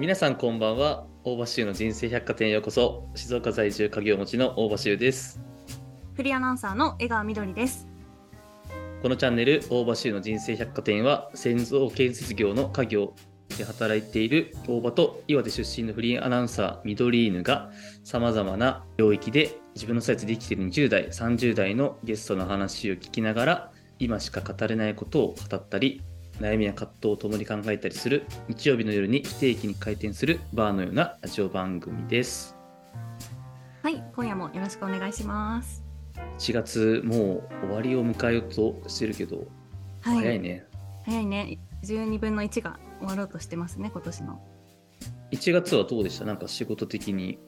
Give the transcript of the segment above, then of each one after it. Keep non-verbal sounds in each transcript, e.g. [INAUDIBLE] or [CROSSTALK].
皆さんこんばんは。大場修の人生百貨店へようこそ。静岡在住家業持ちの大場修です。フリーアナウンサーの江川みどりです。このチャンネル大場修の人生百貨店は製造建設業の家業で働いている大場と岩手出身のフリーアナウンサーミドリーヌがさまざまな領域で自分のサイズで生きている20代30代のゲストの話を聞きながら今しか語れないことを語ったり悩みや葛藤を共に考えたりする日曜日の夜に不定期に開店するバーのようなラジオ番組ですはい、今夜もよろしくお願いします。4月もう終わりを迎えようとしてるけど、はい、早い。ね早いね。12分の1が終わろうとしてますね、今年の。1月はどうでした？なんか仕事的に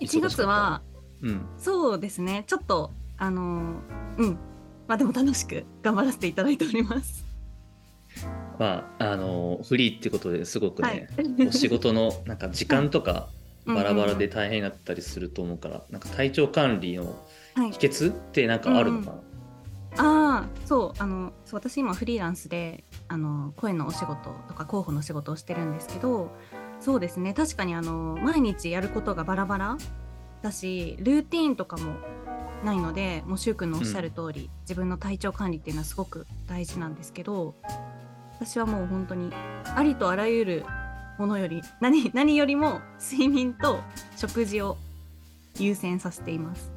1月は、うんそうですね、ちょっと、あのーうん。まあでも楽しく頑張らせていただいております。まああのフリーってことですごくね、はい。お仕事のなんか時間とかうんバラバラで大変だったりすると思うから、なんか体調管理のはい。秘。訣ってなんかあるのかな、ああ、そう、あの、そう私今フリーランスで、あの、声のお仕事とか候補の仕事をしてるんですけど、そうですね、確かにあの、毎日やることがバラバラだし、ルーティーンとかもないので、もうしゅうくんのおっしゃる通り、自分の体調管理っていうのはすごく大事なんですけど、私はもう本当にありとあらゆるものより、何、[LAUGHS] 何よりも睡眠と食事を優先させています。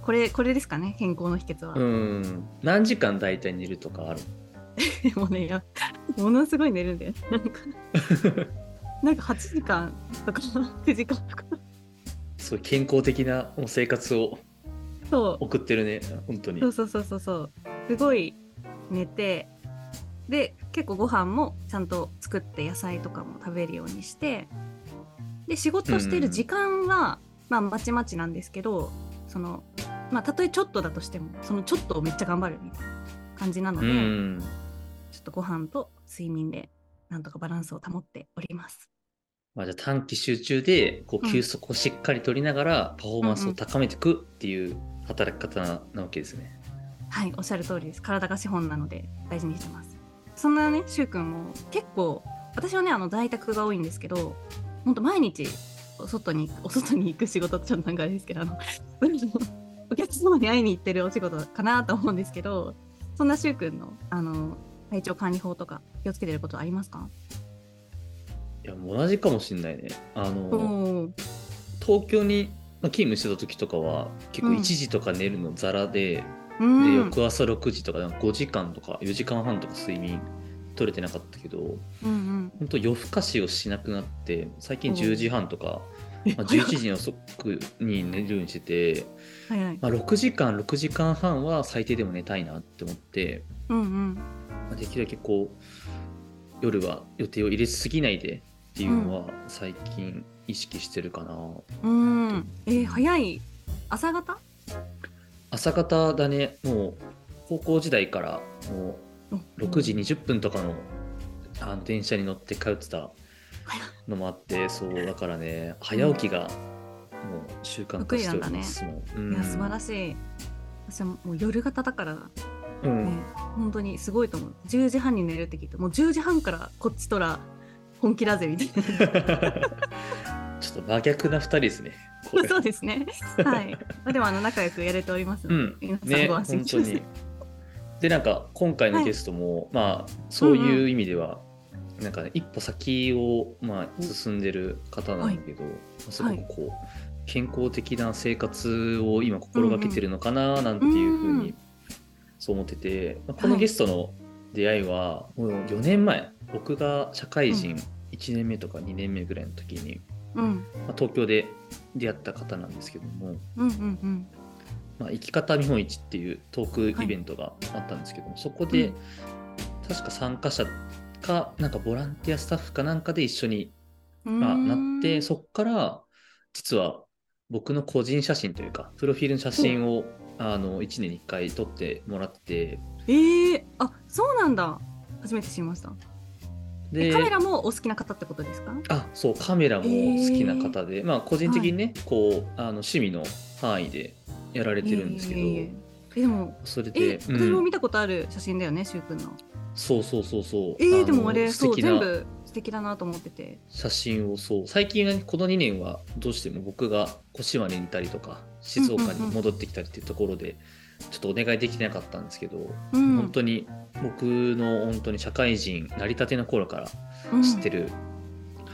これ、これですかね、健康の秘訣は。うん何時間大体寝るとかある？[LAUGHS] もうね、やものすごい寝るんだよ。なんか、[LAUGHS] なんか8時間とか9時間とか。すごい健康的な生活をそう送ってるね本当にそうそうそうそうそう。すごい寝て、で、結構ご飯もちゃんと作って野菜とかも食べるようにして、で、仕事してる時間は、まあ、まちまちなんですけど、その、まあ、たとえちょっとだとしても、そのちょっとをめっちゃ頑張るみたいな感じなのうで、んちょっとご飯と睡眠で、なんとかバランスを保っております。まあ、じゃあ短期集中でこううん休息をしっかり取りながらパフォーマンスを高めていくっていう働き方ななわけですね。はい、おっしゃる通りです。体が資本なので大事にしてます。そんなね、くんも結構、私はね、あの在宅が多いんですけど、本当毎日お外に、お外に行く仕事ってちょっとなんかあれですけど、あの、[LAUGHS] お客様に会いに行ってるお仕事かなと思うんですけど、そんなくんの、あの、体調管理法とか気をつけてることありますか？いやもう同じかもしんないね。あの東京にまあ勤務してた時とかは結構うん1時とか寝るのザラで、うん。で翌朝6時とか5時間とか4時間半とか睡眠取れてなかったけどうんうん。本当夜更かしをしなくなって最近おう10時半とか、まあ、11時に遅くに寝るようにしてて、はいはい。まあ、6時間6時間半は最低でも寝たいなって思って、うんうん。まあできるだけこう夜は予定を入れすぎないでっていうのは最近意識してるかな、うん。えー早い？朝方？朝方だね。もう高校時代からもう6時20分とかのあの電車に乗って通ってたのもあってそうだからね早起きがもう習慣化しておりますもん、いや素晴い、らしい。私はもう夜型だから、ねうん、本当にすごいと思う。10時半に寝るって聞いてもう10時半からこっちとら本気だぜみたい [LAUGHS] ちょっと真逆な2人ですね。[LAUGHS] そうですね。はい、まあ、でもあの仲良くやれておりますので、うん。皆さんねご安心本当ください、に。でなんか今回のゲストも、まあそういう意味では、なんかね一歩先を、まあ、進んでる方なんだけど、まあすごくこう、健康的な生活を今心がけてるのかななんていうふうにうんそう思ってて、まあこのゲストの出会いはもう4年前。僕が社会人1年目とか2年目ぐらいの時に、うん。まあ、東京で出会った方なんですけども、うんうんうん。まあ、生き方見本市っていうトークイベントがあったんですけども、そこで、うん確か参加者かなんかボランティアスタッフかなんかで一緒に、うまあ、んなってそこから実は僕の個人写真というかプロフィールの写真をあの1年に1回撮ってもらっててえー、あそうなんだ。初めて知りました。えでカメラもお好きな方ってことですか？あそうカメラも好きな方で、まあ個人的にね、こうあの趣味の範囲でやられてるんですけど、いえいえいえ。えでもそれえで、うん。私も見たことある写真だよねしゅうくんの。そうそうそうそう。えー、のでもあれそう全部素敵だなと思ってて。写真をそう。最近はこの2年はどうしても僕が小島にいたりとか静岡に戻ってきたりっていうところでちょっとお願いできてなかったんですけど、うん本当に僕の本当に社会人成り立ての頃から知ってる、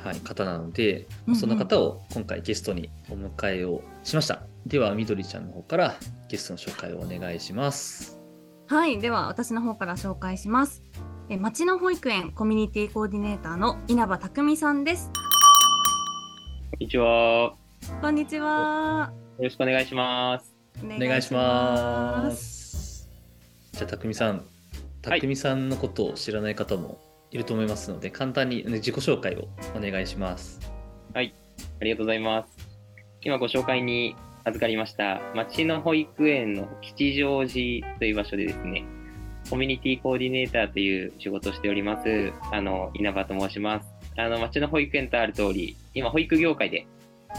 はい、方なので、うんうんそんな方を今回ゲストにお迎えをしましたではみどりちゃんの方からゲストの紹介をお願いしますはい、では私の方から紹介します。え町の保育園コミュニティコーディネーターの稲葉匠さんです。こんにちは。こんにちは。よろしくお願いします。おお願いします。じゃあたくみさんたくみさんのことを知らない方もいると思いますので、簡単にね自己紹介をお願いします。ありがとうございます。今ご紹介に預かりました、町の保育園の吉祥寺という場所でですね、コミュニティコーディネーターという仕事をしております、あの、稲葉と申します。あの、町の保育園とある通り、今、保育業界で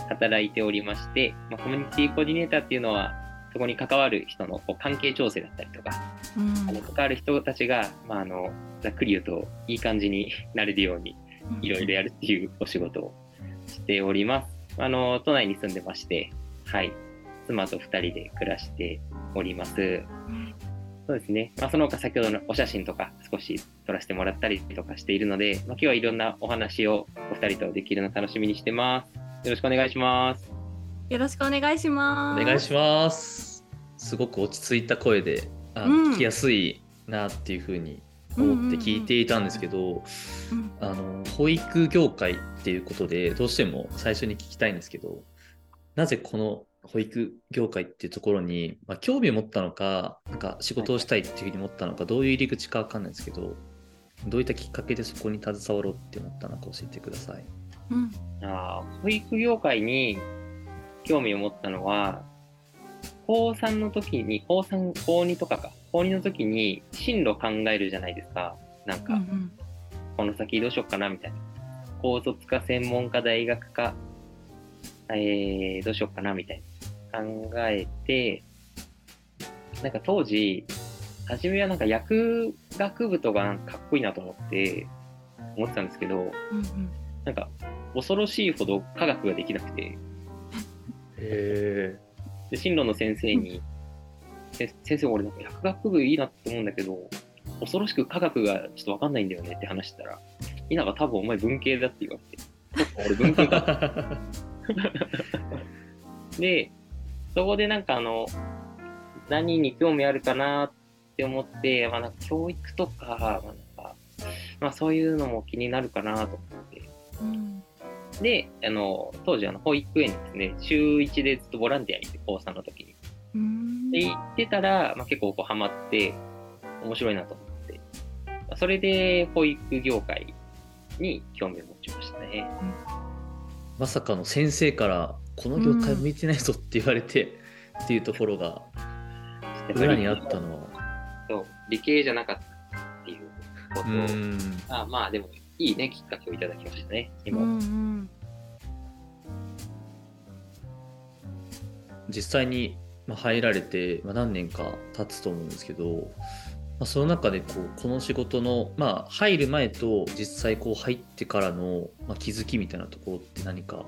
働いておりまして、まあ、コミュニティコーディネーターっていうのは、そこに関わる人のこう関係調整だったりとか、うんあの関わる人たちが、まあ、あのざっくり言うといい感じになれるようにいろいろやるっていうお仕事をしております。あの都内に住んでまして、はい、妻と2人で暮らしております。そうですね、まあ、その他先ほどのお写真とか少し撮らせてもらったりとかしているので、まあ、今日はいろんなお話をお二人とできるのを楽しみにしてます。よろしくお願いします。よろしくお願いします。お願いしますすごく落ち着いた声であの、うん。聞きやすいなっていうふうに思って聞いていたんですけど、うん。あの保育業界っていうことでどうしても最初に聞きたいんですけどなぜこの保育業界っていうところに、まあ、興味を持ったのかなんか仕事をしたいっていうふうに思ったのかどういう入り口かわかんないですけどどういったきっかけでそこに携わろうって思ったのか教えてください。うん。あー保育業界に興味を持ったのは、高3の時に、高3、高2とかか、高2の時に進路考えるじゃないですか。なんか、うんうんこの先どうしよっかなみたいな。高卒か専門か大学か、えー、どうしよっかなみたいな。考えて、なんか当時、初めはなんか薬学部とかなんかかっこいいなと思って、思ってたんですけど、うんうんなんか恐ろしいほど科学ができなくて、へで進路の先生に、せ先生、俺なんか薬学部いいなって思うんだけど、恐ろしく科学がちょっとわかんないんだよねって話したら、稲葉多分お前文系だって言われて、俺文系か。[LAUGHS] で、そこでなんかあの、何に興味あるかなって思って、まあなんか教育とか、まあなんか、まあそういうのも気になるかなと思って、うんで、あの、当時あの保育園にですね、週1でずっとボランティアに行って、高3の時に。うん。で、行ってたら、まあ、結構こうハマって、面白いなと思って、まあそれで保育業界に興味を持ちましたね。まさかの先生からこの業界向いてないぞって言われて、っていうところが [LAUGHS] 裏にあったのは。そう。理系じゃなかったっていうことあまあでもいいね、きっかけをいただきましたね。う今、んうん。実際にまあ入られてまあ何年か経つと思うんですけど、まあ、その中でこうこの仕事の、まあ、入る前と実際こう入ってからの、まあ、気づきみたいなところって何か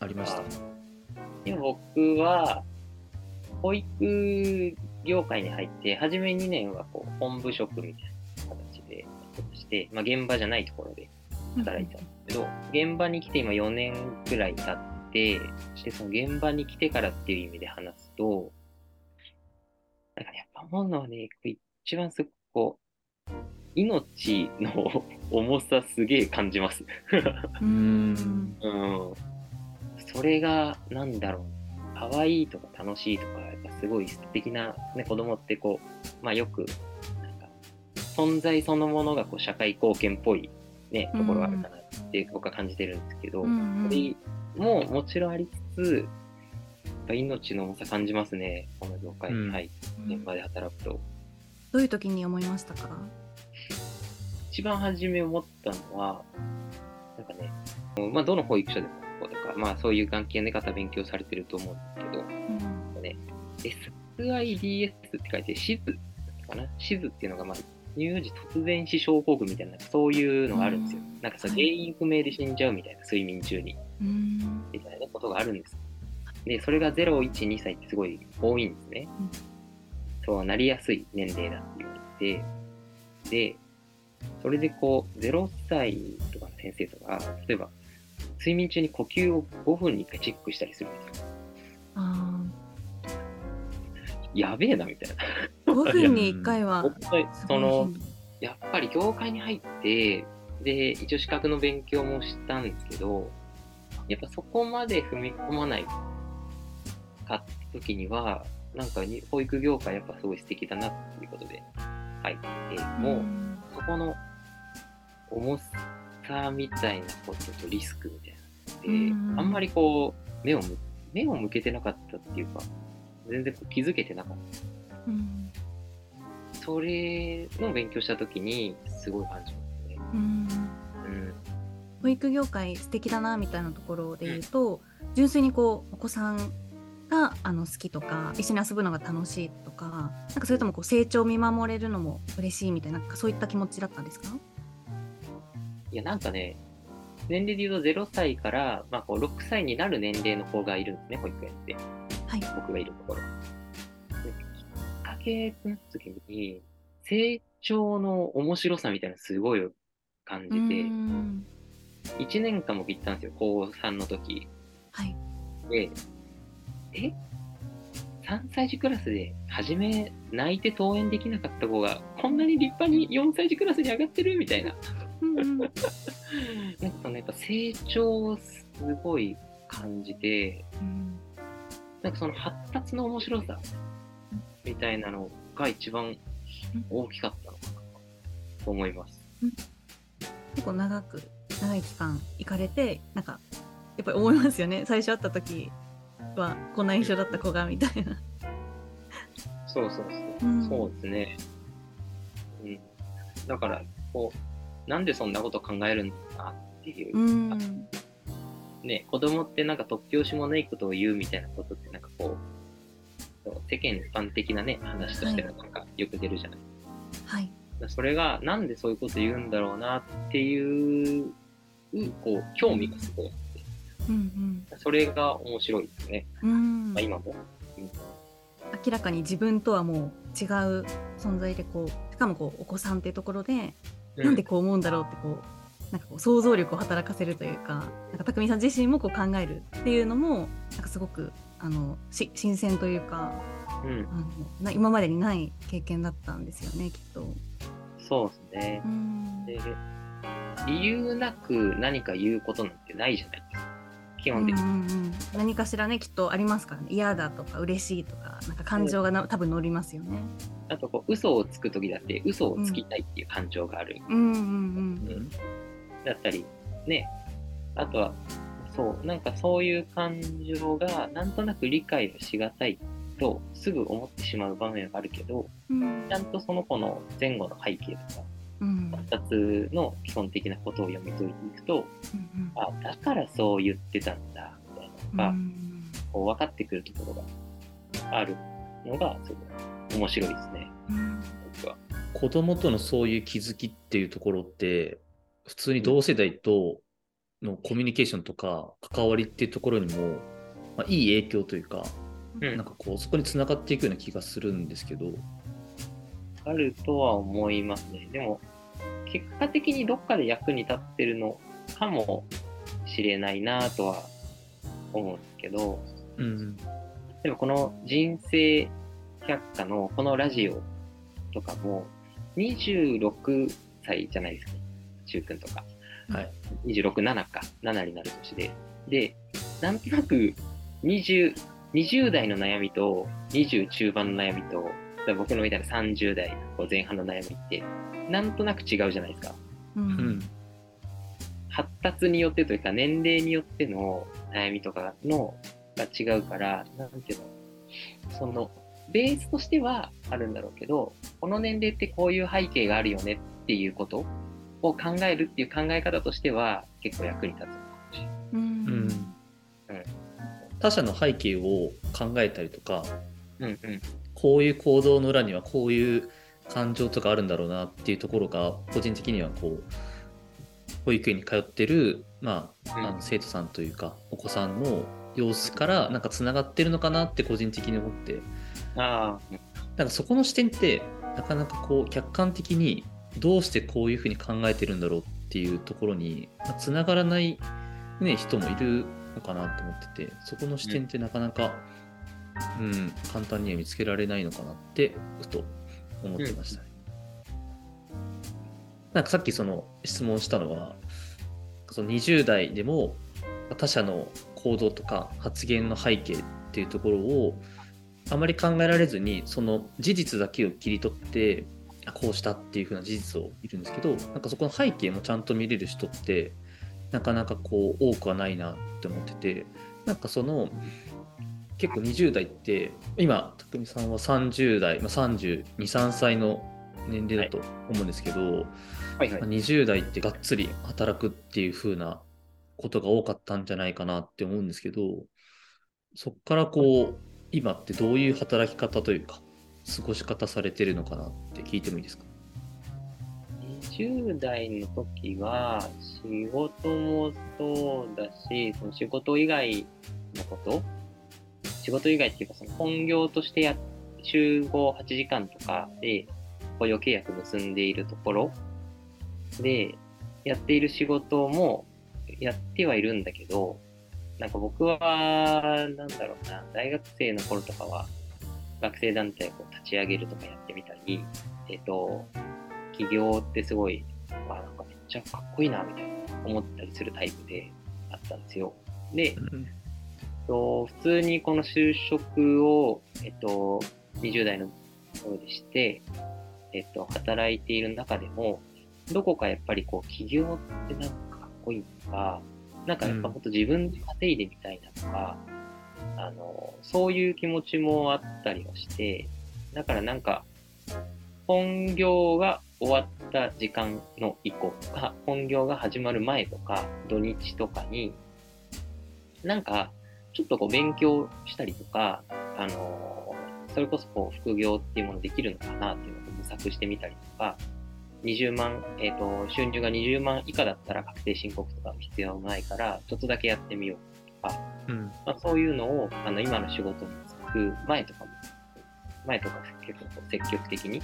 ありました？今僕は、保育業界に入って、初め2年はこう本部職みたいでして、まあ、現場じゃないところで働いてたんですけど、現場に来て今4年くらい経って、で、その現場に来てからっていう意味で話すと、なんかねやっぱ思うのはね、一番すごくこう、命の重さすげえ感じます。うん [LAUGHS] うん。それが、なんだろう。可愛いとか楽しいとか、やっぱすごい素敵な、ね、子供ってこう、まあよく、存在そのものがこう社会貢献っぽい、ね、ところがあるかなって僕は感じてるんですけど、うんそれももちろんありつつ、やっぱ命の重さ感じますね、この業界に入って、現場で働くと。どういう時に思いましたか？一番初め思ったのは、なんかね、まあどの保育所でもこうとか、まあそういう関係の方勉強されてると思うんですけど、うん。ね、SIDS って書いて、シズかな？シズっていうのが、まあ、乳児突然死症候群みたいな、そういうのがあるんですようん。なんかさ、はい原因不明で死んじゃうみたいな、睡眠中に、うんみたいなことがあるんです。で、それが0、1、2歳ってすごい多いんですね。うんそうなりやすい年齢だって言われて、で、それでこう、0歳とかの先生とか、例えば、睡眠中に呼吸を5分に1回チェックしたりするんですよ。あやべえな、みたいな。ー5分に1回はそのやっぱり業界に入って、で、一応資格の勉強もしたんですけど、やっぱそこまで踏み込まないかった時には、なんかに保育業界やっぱすごい素敵だなっていうことで入って、もうそこの重さみたいなこととリスクみたいなのって、うん。あんまりこう、目をむ、目を向けてなかったっていうか、全然気づけてなかった。うんそれの勉強した時に、すごい感じますね。うんうん。保育業界素敵だなみたいなところで言うと、純粋にこうお子さんがあの好きとか一緒に遊ぶのが楽しいとかなんかそれともこう成長を見守れるのも嬉しいみたいななんかそういった気持ちだったんですか？いや、なんかね、年齢で言うと0歳から、まあ、こう6歳になる年齢の子がいるんですね、保育園って。はい僕がいるところ。できっかけとなった時に、成長の面白さみたいなのすごい感じて、うん1年間も行ったんですよ、高3の時。はいで、え ?3 歳児クラスで、初め泣いて登園できなかった子が、こんなに立派に4歳児クラスに上がってるみたいな。[LAUGHS] なんかそのやっぱ成長をすごい感じて、うんなんかその発達の面白さみたいなのが一番大きかったのかなと思います。結構長く長い期間行かれてなんかやっぱり思いますよね最初会った時はこんな印象だった子がみたいな。そうそうそう。うんそうですね。うん。だから、こう、なんでそんなこと考えるんだなっていう。うんね、子供ってなんか突拍子もないことを言うみたいなことってなんかこう世間一般的なね、話としてはなんかよく出るじゃない。はい。それがなんでそういうこと言うんだろうなっていう、こう、興味がすごいあって。うんそれが面白いですね。うん。うんまあ、今も。明らかに自分とはもう違う存在でこうしかもこうお子さんっていうところで、なんでこう思うんだろうってこうなんかこう想像力を働かせるというかなんか匠さん自身もこう考えるっていうのもなんかすごくあのし新鮮というかうん、うんあのな今までにない経験だったんですよねきっと。そうですねう。んで、理由なく何か言うことなんてないじゃないですか。基本的に。うんうんうん何かしらねきっとありますからね嫌だとか嬉しいとかなんか感情がな、多分乗りますよね。あとこう、嘘をつくときだって、嘘をつきたいっていう感情がある。うんうんうんうんだったり、ね。あとは、そう、なんかそういう感情が、なんとなく理解をしがたいと、すぐ思ってしまう場面があるけど、うん。ちゃんとその子の前後の背景とか、うん。発達の基本的なことを読み解いていくと、うんあ、だからそう言ってたんだ、みたいなのが、うん。こう分かってくるところがあるのが、すごい面白いですね。子供とのそういう気づきっていうところって、普通に同世代とのコミュニケーションとか関わりっていうところにも、まあ、いい影響というか、うんなんかこう、そこにつながっていくような気がするんですけど、あるとは思いますね。でも、結果的にどっかで役に立ってるのかもしれないなとは思うんですけど、うん。でもこの人生百科のこのラジオとかも、26歳じゃないですか。中君とか。はい。26、7か。7になる年で。で、なんとなく20、20代の悩みと20中盤の悩みと、だから僕のみたいな30代こう前半の悩みって、なんとなく違うじゃないですか。ううんん。発達によってというか、年齢によっての悩みとかのが違うから、なんていうの、その、ベースとしてはあるんだろうけど、この年齢ってこういう背景があるよねっていうことを考えるっていう考え方としては結構役に立つのかもしれない。うん。うん。他者の背景を考えたりとか、うんうん。こういう行動の裏にはこういう感情とかあるんだろうなっていうところが個人的にはこう保育園に通ってる、まあ、あの生徒さんというかお子さんの様子からなんかつながってるのかなって個人的に思って。あなんかそこの視点ってなかなかこう客観的にどうしてこういうふうに考えてるんだろうっていうところにつながらない、ね、人もいるのかなと思っててそこの視点ってなかなか、うん、うん、簡単には見つけられないのかなってふと思ってましたね。うん、なんかさっきその質問したのはその20代でも他者の行動とか発言の背景っていうところをあまり考えられずにその事実だけを切り取ってこうしたっていう風な事実を見るんですけどなんかそこの背景もちゃんと見れる人ってなかなかこう多くはないなって思っててなんかその結構20代って今匠さんは30代、まあ、323歳の年齢だと思うんですけど、はい。はいはい、20代ってがっつり働くっていう風なことが多かったんじゃないかなって思うんですけどそこからこう今ってどういう働き方というか過ごし方されてるのかなって聞いてもいいですか？20代の時は仕事もそうだしその仕事以外のこと？仕事以外っていうかその本業としてや週合8時間とかで雇用契約結んでいるところ？でやっている仕事もやってはいるんだけどなんか僕はなんだろうな大学生の頃とかは学生団体を立ち上げるとかやってみたり、えっ、と、起業ってすごい、あ、なんかめっちゃかっこいいな、みたいな思ったりするタイプであったんですよ。で、うん、と普通にこの就職を、えっと、20代の頃でして、えっと、働いている中でも、どこかやっぱりこう、起業ってなんかかっこいいとか、なんかやっぱもっと自分で稼いでみたいなとか、あの、そういう気持ちもあったりはして、だからなんか、本業が終わった時間の以降とか、本業が始まる前とか、土日とかに、なんか、ちょっとこう勉強したりとか、あの、それこそこう副業っていうものできるのかなっていうのを模索してみたりとか、20万、えっ、ー、と、収入が20万以下だったら確定申告とか必要ないから、ちょっとだけやってみようか、うん、まあ、そういうのをあの今の仕事に就く前とかも、前とか結構積極的に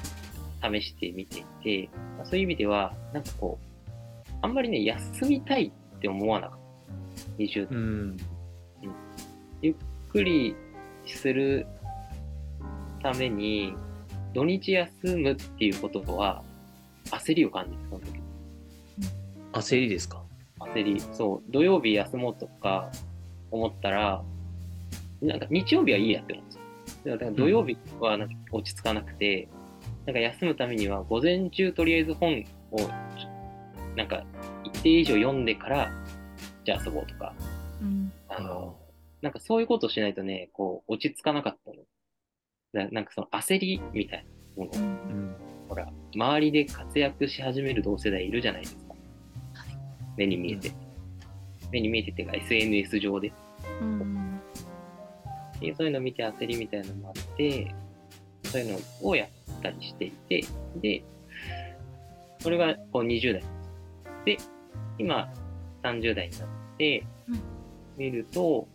試してみていて、まあ、そういう意味では、なんかこう、あんまりね、休みたいって思わなかった。20代。うん、うん、ゆっくりするために、土日休むっていうことは、焦りを感じてたんだけど。焦りですか？焦り。そう、土曜日休もうとか思ったら、なんか日曜日はいいやって思うんですよ。だから土曜日はなんか落ち着かなくて、なんか休むためには午前中とりあえず本をなんか一定以上読んでからじゃあ遊ぼうとか、うん、あのなんかそういうことをしないとねこう落ち着かなかったの。なんかその焦りみたいなもの、うん、ほら周りで活躍し始める同世代いるじゃないですか、はい、目に見えて、目に見えてっていうか SNS 上で、うん、でそういうのを見て焦りみたいなのもあってそういうのをやったりしていてでこれがこう20代。で今30代になって見ると、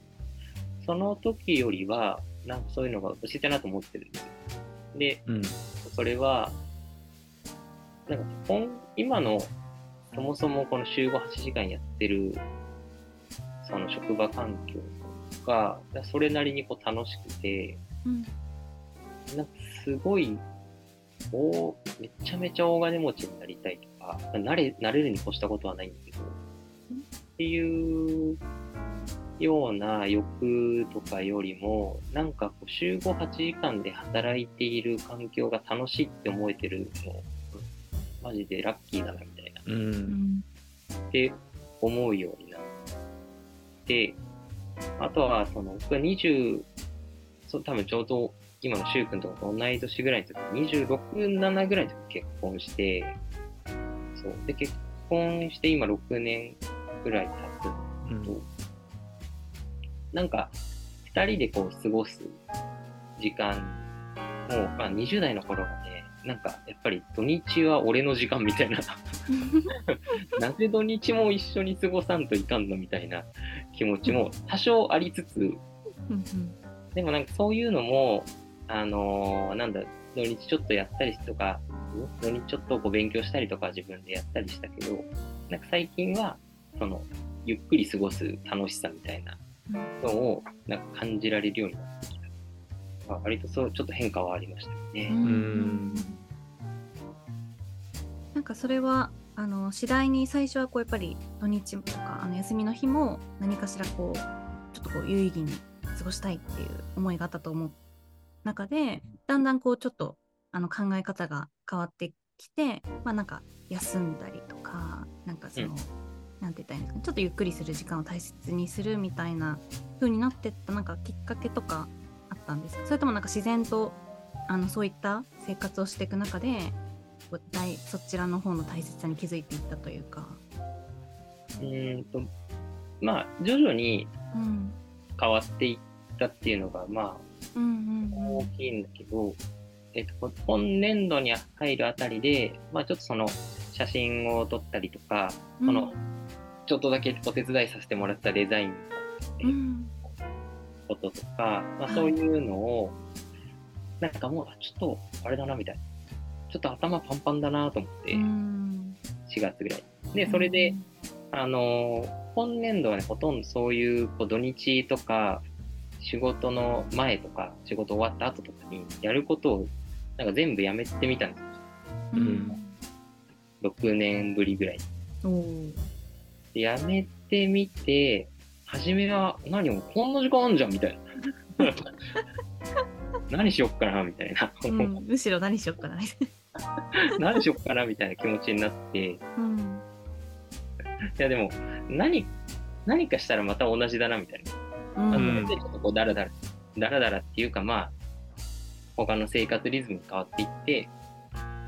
うん、その時よりはなんかそういうのが教えたなと思ってるんですよ。で、うん、それはなんか今のそもそもこの週5、8時間やってるその職場環境がそれなりにこう楽しくて、うん、なんかすごいおめちゃめちゃ大金持ちになりたいとかなれなれるに越したことはないんだけど、うん、っていうような欲とかよりもなんかこう週5、8時間で働いている環境が楽しいって思えてるのマジでラッキーだなみたいな、うん、って思うようになって、あとはその僕が20、そう多分ちょうど今の柊君とかと同い年ぐらいの時、26、7ぐらいの時結婚して、そう。で、結婚して今6年ぐらい経つと、うん、なんか、2人でこう過ごす時間も、まあ20代の頃はね、なんかやっぱり土日は俺の時間みたいな、[LAUGHS] なぜ土日も一緒に過ごさんといかんのみたいな気持ちも多少ありつつ、でもなんかそういうのも、あのーなんだ、土日ちょっとやったりとか、土日ちょっとこう勉強したりとか自分でやったりしたけど、なんか最近は、その、ゆっくり過ごす楽しさみたいなのを、なんか感じられるようになってきた。まあ、割とそう、ちょっと変化はありましたよね。うん。なんかそれはあの次第に最初はこうやっぱり土日とかあの休みの日も何かしらこうちょっとこう有意義に過ごしたいっていう思いがあったと思う。中でだんだんこうちょっとあの考え方が変わってきてまあなんか休んだりとかなんかその、うん。なんて言ったらいいんですかねちょっとゆっくりする時間を大切にするみたいな風になってったなんかきっかけとかあったんですかそれともなんか自然とあのそういった生活をしていく中でそちらの方の大切さに気づいていったというか。うーんと、まあ、徐々にうん。変わっていったっていうのが、まうんうんあ、うん。大きいんだけど、えっと、今年度に入るあたりで、まあ、ちょっとその、写真を撮ったりとか、この、ちょっとだけお手伝いさせてもらったデザインのうんこととか、まあ、そういうのを、なんかもう、ちょっと、あれだな、みたいな。ちょっと頭パンパンだなと思って、うん4月ぐらい。で、それで、あのー今年度はね、ほとんどそういうこう土日とか、仕事の前とか、仕事終わった後とかにやることを、なんか全部やめてみたんですよ。うん6年ぶりぐらいに。でやめてみて、初めは、何もこんな時間あんじゃんみたいな。[LAUGHS] 何しよっかなみたいな。うん [LAUGHS] むしろ何しよっかな。何しよっかなみたいな気持ちになって、いうんやでも、何、何かしたらまた同じだなみたいな。うんちょっとこうダラダラ、ダラダラっていうかまあ、他の生活リズムが変わっていって、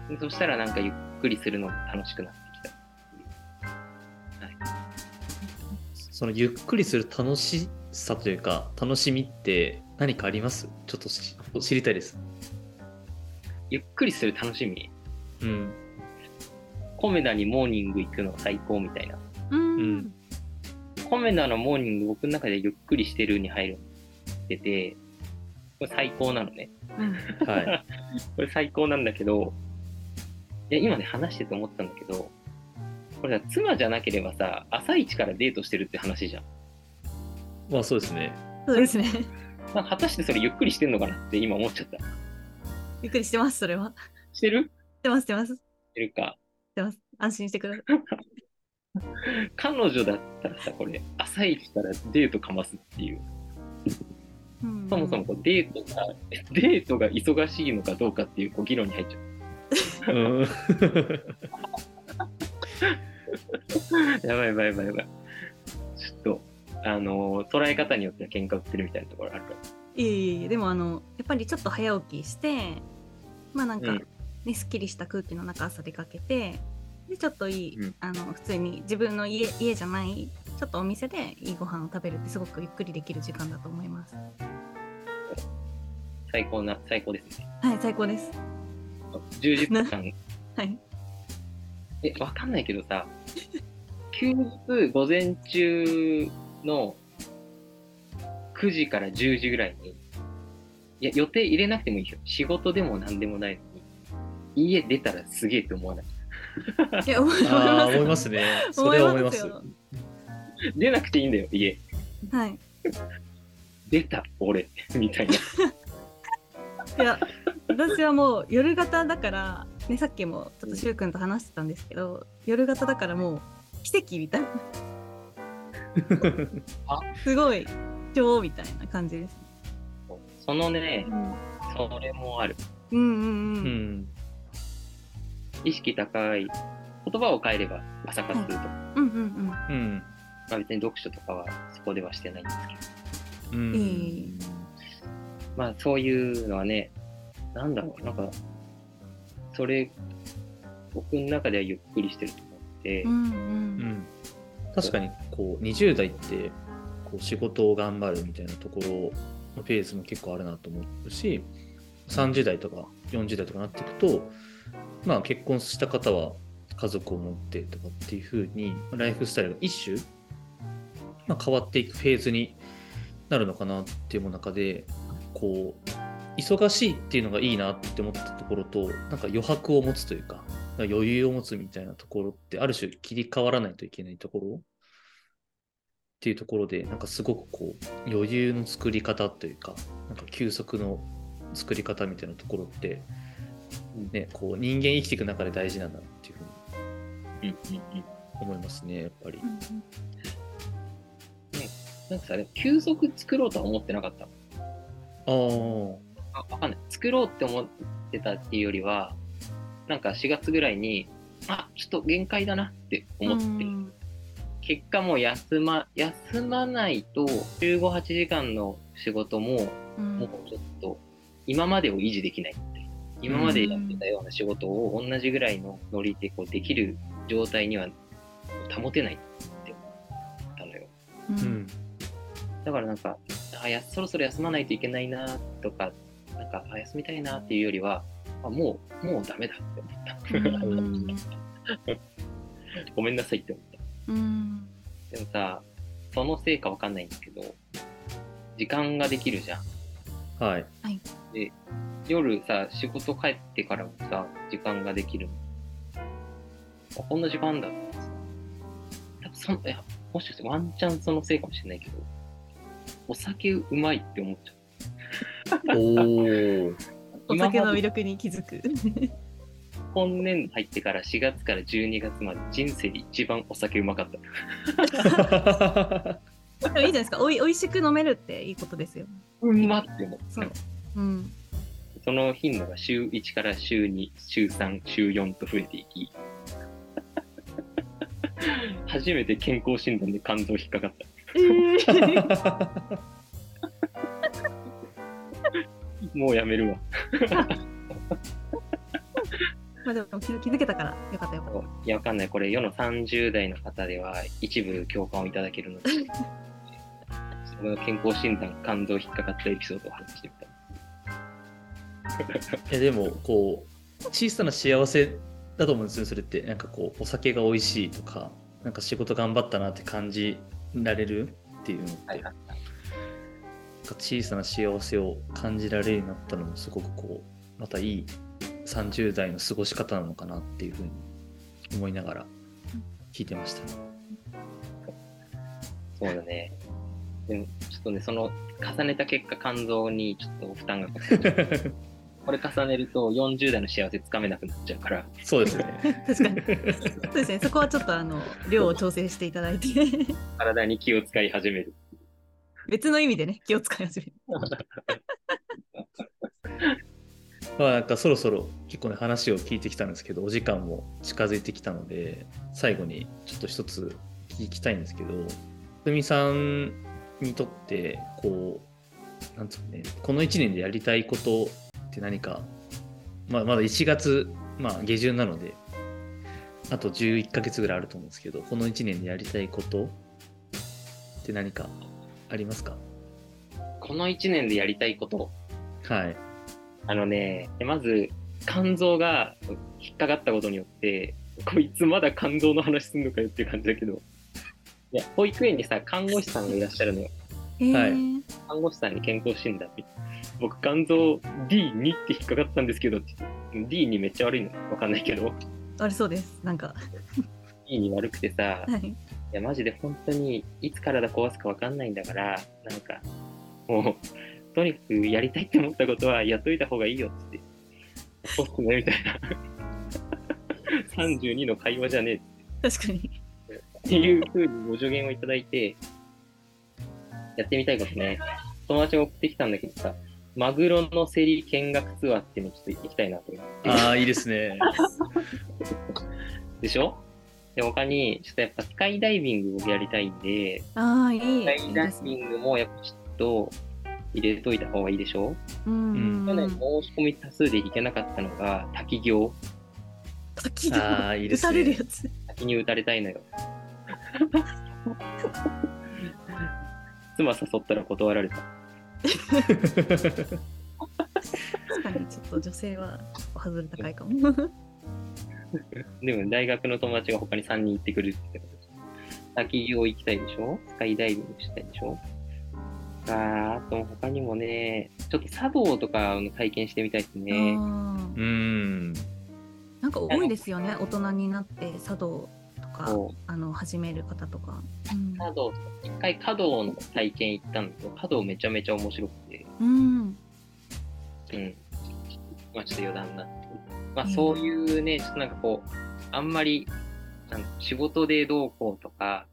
でそしたらなんかゆっくりするのも楽しくなっそのゆっくりする楽しさというか、楽しみって何かあります？ちょっとし知りたいです。ゆっくりする楽しみ？うん。コメダにモーニング行くの最高みたいな。うんうんコメダのモーニング僕の中でゆっくりしてるに入るってて、これ最高なのね。うんはい。[LAUGHS] これ最高なんだけど、いや、今ね、話してて思ったんだけど、これさ、妻じゃなければさ、朝一からデートしてるって話じゃん。まあそうですね。そうですね。[LAUGHS] まあ、果たしてそれゆっくりしてんのかなって今思っちゃった。ゆっくりしてます、それは。してる？してます、してます。ししてるか。てます。安心してください。[LAUGHS] 彼女だったらさ、これ、朝一からデートかますっていう。うんそもそもこうデートが、[LAUGHS] デートが忙しいのかどうかっていうこう議論に入っちゃう。うん。[LAUGHS] やばいやばいやばいやばい。ちょっと、あのー捉え方によっては喧嘩売ってるみたいなところあるから。いえいえいえでもあのやっぱりちょっと早起きしてまあなんか、うんねすっきりした空気の中朝出かけてでちょっといい、うんあの普通に自分の家家じゃないちょっとお店でいいご飯を食べるってすごくゆっくりできる時間だと思います最高な、最高ですね。はい最高です充実感。[LAUGHS] はいえ、わかんないけどさ、休日午前中の9時から10時ぐらいに、いや、予定入れなくてもいいですよ。仕事でも何でもないのに、家出たらすげえって思わない？いや思いああ、思いまますすね。それは思います。よ出なくていいんだよ、家。はい出た、俺。みたいな。[LAUGHS] いや私はもう夜型だから、ね、さっきもちょっとしゅうくんと話してたんですけど夜型だからもう奇跡みたいな [LAUGHS] すごい超みたいな感じです、そのねう、ん、それもある。うんうんううんん。意識高い。言葉を変えれば朝活とか、うんうんうん。まあ別に読書とかはそこではしてないんですけど。うん。いいまあそういうのはね、なんだろう、なんか、それ、僕の中ではゆっくりしてると思って、うんうん。うん。確かにこう20代ってこう仕事を頑張るみたいなところのペースも結構あるなと思うし30代とか40代とかなっていくと、まあ、結婚した方は家族を持ってとかっていう風にライフスタイルが一種、まあ、変わっていくフェーズになるのかなっていう中でこう忙しいっていうのがいいなって思ったところとなんか余白を持つというか余裕を持つみたいなところってある種切り替わらないといけないところっていうところでなんかすごくこう余裕の作り方というかなんか休息の作り方みたいなところって、ね、こう人間生きていく中で大事なんだなっていうふうに。思いますねやっぱり。なんかさ、休息作ろうとは思ってなかった。あああわかんない。作ろうって思ってたっていうよりは、なんか4月ぐらいに、あ、ちょっと限界だなって思って、うん結果もう休ま、休まないと、15、8時間の仕事も、うんもうちょっと、今までを維持できないって。今までやってたような仕事を同じぐらいのノリでこうできる状態には保てないって思ったのよ。ううんんだからなんか、あやそろそろ休まないといけないなとか、なんか、あ休みたいなっていうよりは、あもう、もうダメだって思った。うん [LAUGHS] ごめんなさいって思った。うんでもさ、そのせいかわかんないんだけど、時間ができるじゃん。はい夜さ、仕事帰ってからもさ、時間ができるの。あこんな時間だってさ。多分そのいやもしかしてワンチャンそのせいかもしれないけど、お酒うまいって思っちゃう。おお [LAUGHS] お酒の魅力に気づく。今年度入ってから4月から12月まで人生で一番お酒うまかった。でもいいじゃないですか。おい、美味しく飲めるっていいことですよ。うまって思。そう。うん。その頻度が週1から週2、週3、週4と増えていき、[LAUGHS] 初めて健康診断で肝臓引っかかった。えー、[LAUGHS] もうやめるわ。まあでも気づ気づけたからよかったよかっいや、わかんない。これ、世の30代の方では一部共感をいただけるので、[LAUGHS] その健康診断、肝臓引っかかったエピソードを話してみた。[LAUGHS] いやでもこう小さな幸せだと思うんですよそれってなんかこうお酒が美味しいとかなんか仕事頑張ったなって感じられるっていうのって、はいはいなんか小さな幸せを感じられるようになったのもすごくこうまたいい30代の過ごし方なのかなっていうふうに思いながら聞いてました。そうだね。でも、ちょっとね、その、重ねた結果、肝臓にちょっと負担がかかって、[LAUGHS] これ重ねると40代の幸せつかめなくなっちゃうから、そうですね。た。確かに。そうですね。そこはちょっとあの量を調整していただいて、体に気を使い始める。別の意味でね気を使い始め。[LAUGHS] まあなんかそろそろ結構ね話を聞いてきたんですけどお時間も近づいてきたので最後にちょっと一つ聞きたいんですけどふみさんにとってこうなんつうのねこの1年でやりたいことって何か、まあ、まだ1月、まあ、下旬なのであと11ヶ月ぐらいあると思うんですけどこの1年でやりたいことって何か？ありますか？この1年でやりたいこと、はい。あのね、まず、肝臓が引っかかったことによって、こいつまだ肝臓の話すんのかよっていう感じだけど、いや、保育園にさ、看護師さんがいらっしゃるのよ。えー。はい。看護師さんに健康診断。僕、肝臓 D2 って引っかかったんですけどって言って、D にめっちゃ悪いの。わかんないけど、あれそうです。なんか。[LAUGHS] D に悪くてさ、はい。いや、マジで本当にいつ体壊すかわかんないんだから、なんか、もう、とにかくやりたいって思ったことはやっといた方がいいよって。そうっすね、みたいな。[LAUGHS] 32の会話じゃね確かに。えっていう風にご助言をいただいて、やってみたいことね。友達が送ってきたんだけどさ、マグロの競り見学ツアーっていうのちょっと行きたいなと思って。ああいいですねでしょ？で、他に、ちょっとやっぱスカイダイビングをやりたいんで、ああいい。スカイダイビングもやっぱちょっと入れといた方がいいでしょ？うん去年申し込み多数で行けなかったのが滝行。滝あーいい打たれるやつ。滝に打たれたいのよ。妻誘ったら断られた。確かにちょっと女性は外れ高いかも。[LAUGHS] でも大学の友達が他に3人行ってくるって言ってた滝行行きたいでしょスカイダイビングしたいでしょあーあと他にもね、ちょっと茶道とかの体験してみたいですね。うん。なんか多いですよね、大人になって茶道とかあの始める方とか。うん茶道一回華道の体験行ったんだけど、華道めちゃめちゃ面白くて、うん、うん。まあちょっと余談になって。まあうんそういうね、ちょっとなんかこう、あんまり、なん仕事でどうこうとか、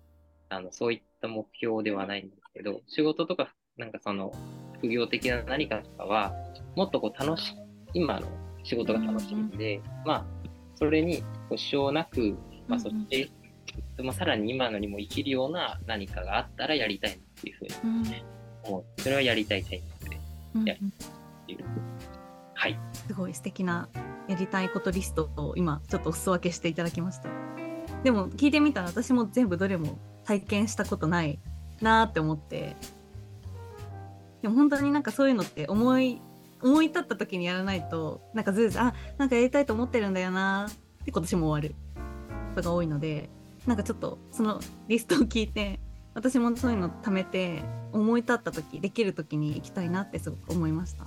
あの、そういった目標ではないんですけど、仕事とか、なんかその、副業的な何かとかは、もっとこう楽し、今の仕事が楽しいんで、まあ、それにこう支障なく、まあそして、まあ、さらに今のにも生きるような何かがあったらやりたいなっていうふうにうん思う。それはやりたいタイミングでうんやっていう。はい。すごい素敵なやりたいことリストを今ちょっとお裾分けしていただきました。でも聞いてみたら私も全部どれも体験したことないなーって思って。でも本当になんかそういうのって思い思い立った時にやらないとなんかずうずうあなんかやりたいと思ってるんだよなって今年も終わることが多いのでなんかちょっとそのリストを聞いて私もそういうの貯めて思い立った時できる時に行きたいなってすごく思いました。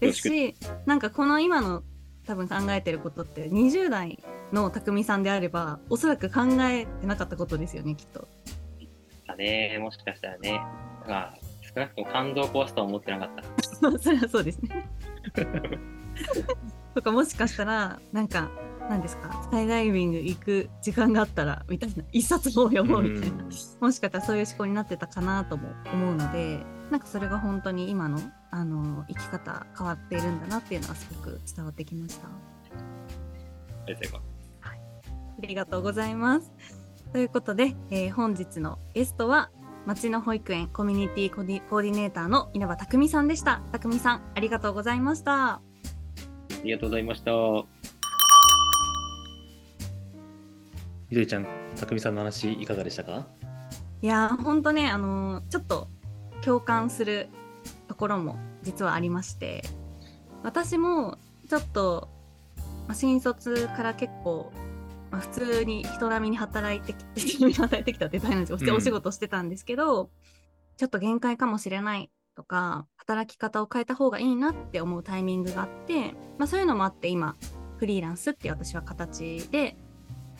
ですしなんかこの今の多分考えてることって20代の匠さんであればおそらく考えてなかったことですよねきっと。だね、もしかしたらね。まあ、少なくとも感動を壊すとは思ってなかった。[LAUGHS] それはそうですね。[LAUGHS] とかもしかしたらなんか何ですかスカイダイビング行く時間があったらみたいな一冊本を読もうみたいな、うんもしかしたらそういう思考になってたかなとも思うのでなんかそれが本当に今のあの生き方変わっているんだなっていうのはすごく伝わってきました。ありがとうございます。ありがとうございます。ということで、えー本日のゲストは町の保育園コミュニティコーディコーディネーターの稲葉匠さんでした。匠さん、ありがとうございました。ありがとうございました。みどりちゃん、たくみさんの話いかがでしたか？いやー、ほんとね、あのーちょっと共感するところも実はありまして、私もちょっと、まあ、新卒から結構、まあ、普通に人並みに働いてきて、[LAUGHS] 働いてきたって大変なんですよ。うんお仕事してたんですけど、ちょっと限界かもしれないとか、働き方を変えた方がいいなって思うタイミングがあって、まあそういうのもあって今、フリーランスって私は形で、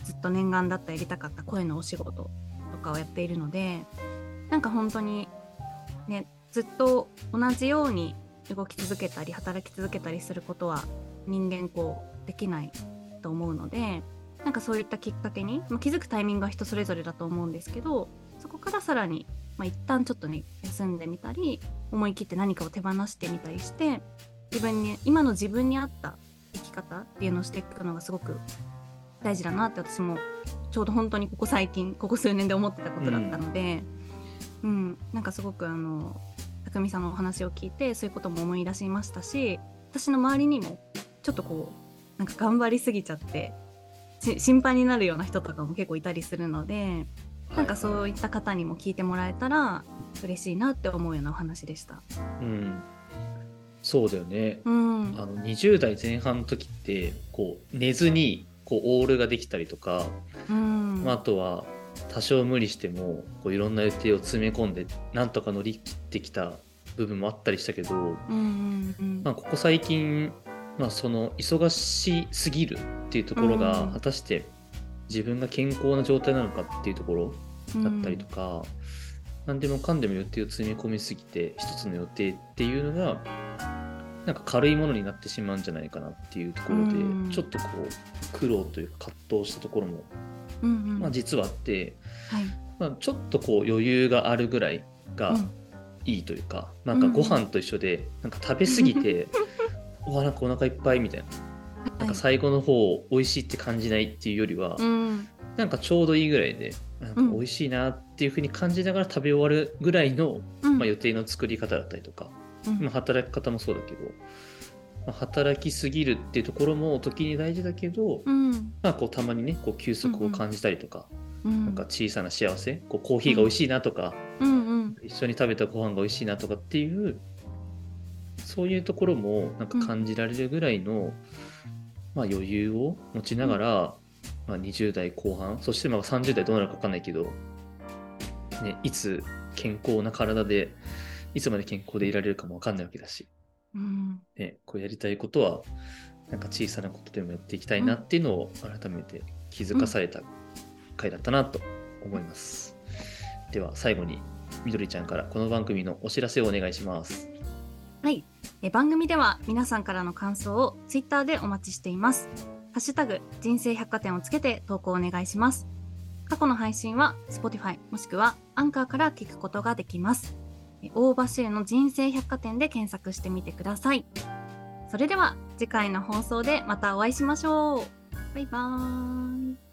ずっと念願だったやりたかった声のお仕事とかをやっているのでなんか本当にねずっと同じように動き続けたり働き続けたりすることは人間こうできないと思うのでなんかそういったきっかけに、まあ、気づくタイミングは人それぞれだと思うんですけどそこからさらに、まあ、一旦ちょっとね休んでみたり思い切って何かを手放してみたりして自分に今の自分に合った生き方っていうのをしていくのがすごく大事だなって私もちょうど本当にここ最近ここ数年で思ってたことだったので、うん。なんかすごくあの匠さんのお話を聞いてそういうことも思い出しましたし私の周りにもちょっとこうなんか頑張りすぎちゃってし心配になるような人とかも結構いたりするので、なんかそういった方にも聞いてもらえたら嬉しいなって思うようなお話でした。うん。そうだよね。うん、あの20代前半の時ってこう寝ずにこうオールができたりとか、うんまあ、あとは多少無理してもこういろんな予定を詰め込んでなんとか乗り切ってきた部分もあったりしたけど、うんうんうん。まあ、ここ最近、まあ、その忙しすぎるっていうところがうん。果たして自分が健康な状態なのかっていうところだったりとか、何でもかんでも予定を詰め込みすぎて一つの予定っていうのがなんか軽いものになってしまうんじゃないかなっていうところで、うん。ちょっとこう苦労というか葛藤したところも、うんうん。まあ、実はあって、はい。まあ、ちょっとこう余裕があるぐらいがうん。いいというか、なんかご飯と一緒でなんか食べ過ぎて、うわなんかお腹いっぱいみたいな。なんか最後の方美味しいって感じないっていうよりは、うん。なんかちょうどいいぐらいでなんか美味しいなっていうふうに感じながら食べ終わるぐらいの、うん。まあ、予定の作り方だったりとか、うんまあ、働き方もそうだけど、まあ、働きすぎるっていうところも時に大事だけど、うん。まあ、こうたまにねこう休息を感じたりとか、うん。なんか小さな幸せこうコーヒーが美味しいなとか、うんうん。一緒に食べたご飯が美味しいなとかっていうそういうところもなんか感じられるぐらいの、まあ、余裕を持ちながら、まあ、20代後半そしてまあ30代どうなるか分かんないけど、ね、いつ健康な体でいつまで健康でいられるかも分かんないわけだし、うん。ね、こうやりたいことはなんか小さなことでもやっていきたいなっていうのを改めて気づかされた回だったなと思います。では最後にみどりちゃんからこの番組のお知らせをお願いします。はい。え番組では皆さんからの感想をツイッターでお待ちしています。ハッシュタグ人生百貨店をつけて投稿お願いします。過去の配信は Spotify もしくはアンカーから聞くことができます。え大場シルの人生百貨店で検索してみてください。それでは次回の放送でまたお会いしましょう。バイバーイ。